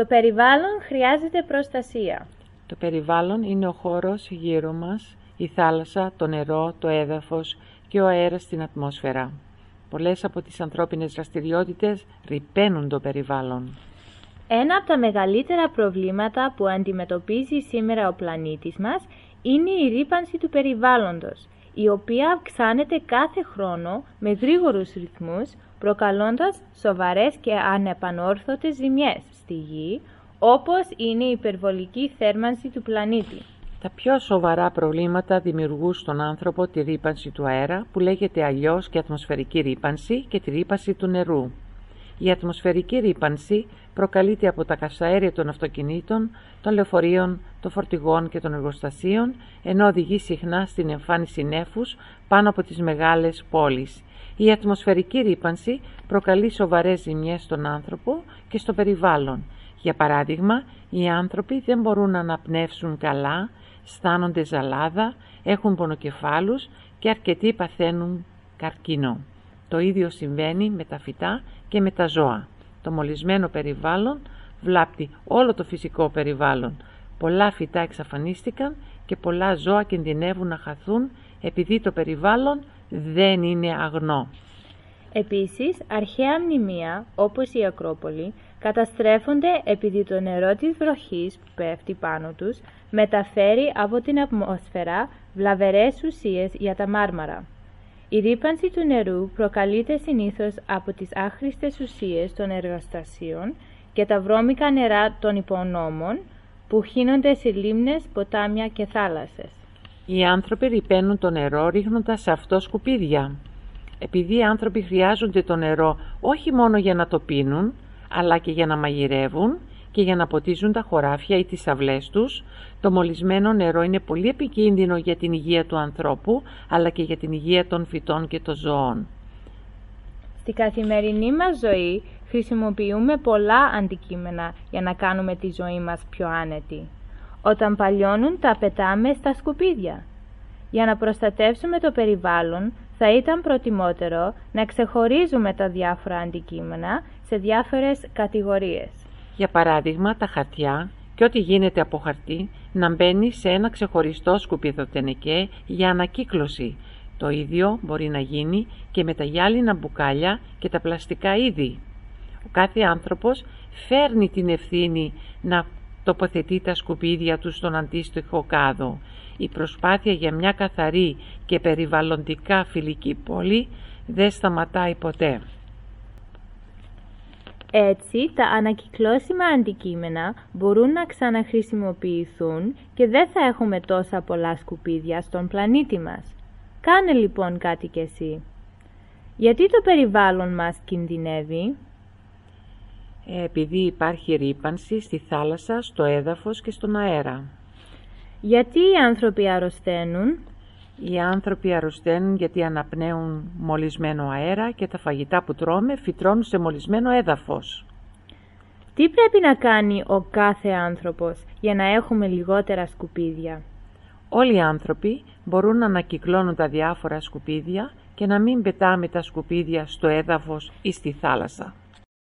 Το περιβάλλον χρειάζεται προστασία. Το περιβάλλον είναι ο χώρος γύρω μας, η θάλασσα, το νερό, το έδαφος και ο αέρας στην ατμόσφαιρα. Πολλές από τις ανθρώπινες δραστηριότητες ρηπαίνουν το περιβάλλον. Ένα από τα μεγαλύτερα προβλήματα που αντιμετωπίζει σήμερα ο πλανήτης μας είναι η ρήπανση του περιβάλλοντος, η οποία αυξάνεται κάθε χρόνο με γρήγορους ρυθμούς, προκαλώντας σοβαρές και ανεπανόρθωτες ζημιές στη Γη, όπως είναι η υπερβολική θέρμανση του πλανήτη. Τα πιο σοβαρά προβλήματα δημιουργούν στον άνθρωπο τη ρήπανση του αέρα, που λέγεται αλλιώς και ατμοσφαιρική ρήπανση και τη ρήπανση του νερού. Η ατμοσφαιρική ρήπανση προκαλείται από τα καυσαέρια των αυτοκινήτων, των λεωφορείων, των φορτηγών και των εργοστασίων, ενώ οδηγεί συχνά στην εμφάνιση νέφους πάνω από τις μεγάλες πόλεις. Η ατμοσφαιρική ρήπανση προκαλεί σοβαρές ζημιές στον άνθρωπο και στο περιβάλλον. Για παράδειγμα, οι άνθρωποι δεν μπορούν να αναπνεύσουν καλά, στάνονται ζαλάδα, έχουν πονοκεφάλους και αρκετοί παθαίνουν καρκίνο. Το ίδιο συμβαίνει με τα φυτά και με τα ζώα. Το μολυσμένο περιβάλλον βλάπτει όλο το φυσικό περιβάλλον. Πολλά φυτά εξαφανίστηκαν και πολλά ζώα κινδυνεύουν να χαθούν επειδή το περιβάλλον δεν είναι αγνό. Επίσης, αρχαία μνημεία, όπως η Ακρόπολη, καταστρέφονται επειδή το νερό της βροχής που πέφτει πάνω τους μεταφέρει από την ατμόσφαιρα βλαβερές ουσίες για τα μάρμαρα. Η ρήπανση του νερού προκαλείται συνήθως από τις άχρηστες ουσίες των εργοστασίων και τα βρώμικα νερά των υπονόμων που χύνονται σε λίμνες, ποτάμια και θάλασσες. Οι άνθρωποι ρηπαίνουν το νερό ρίχνοντας σε αυτό σκουπίδια. Επειδή οι άνθρωποι χρειάζονται το νερό όχι μόνο για να το πίνουν, αλλά και για να μαγειρεύουν και για να ποτίζουν τα χωράφια ή τις αυλές τους, το μολυσμένο νερό είναι πολύ επικίνδυνο για την υγεία του ανθρώπου, αλλά και για την υγεία των φυτών και των ζώων. Στη καθημερινή μας ζωή χρησιμοποιούμε πολλά αντικείμενα για να κάνουμε τη ζωή μας πιο άνετη. Όταν παλιώνουν τα πετάμε στα σκουπίδια. Για να προστατεύσουμε το περιβάλλον θα ήταν προτιμότερο να ξεχωρίζουμε τα διάφορα αντικείμενα σε διάφορες κατηγορίες. Για παράδειγμα, τα χαρτιά και ό,τι γίνεται από χαρτί να μπαίνει σε ένα ξεχωριστό σκουπιδοτενεκέ για ανακύκλωση. Το ίδιο μπορεί να γίνει και με τα γυάλινα μπουκάλια και τα πλαστικά είδη. Ο κάθε άνθρωπος φέρνει την ευθύνη να τοποθετεί τα σκουπίδια του στον αντίστοιχο κάδο. Η προσπάθεια για μια καθαρή και περιβαλλοντικά φιλική πόλη δεν σταματάει ποτέ. Έτσι, τα ανακυκλώσιμα αντικείμενα μπορούν να ξαναχρησιμοποιηθούν και δεν θα έχουμε τόσα πολλά σκουπίδια στον πλανήτη μας. Κάνε λοιπόν κάτι κι εσύ. Γιατί το περιβάλλον μας κινδυνεύει; Ε, επειδή υπάρχει ρήπανση στη θάλασσα, στο έδαφος και στον αέρα. Γιατί οι άνθρωποι αρρωσταίνουν; Οι άνθρωποι αρρωσταίνουν γιατί αναπνέουν μολυσμένο αέρα και τα φαγητά που τρώμε φυτρώνουν σε μολυσμένο έδαφος. Τι πρέπει να κάνει ο κάθε άνθρωπος για να έχουμε λιγότερα σκουπίδια; Όλοι οι άνθρωποι μπορούν να ανακυκλώνουν τα διάφορα σκουπίδια και να μην πετάμε τα σκουπίδια στο έδαφος ή στη θάλασσα.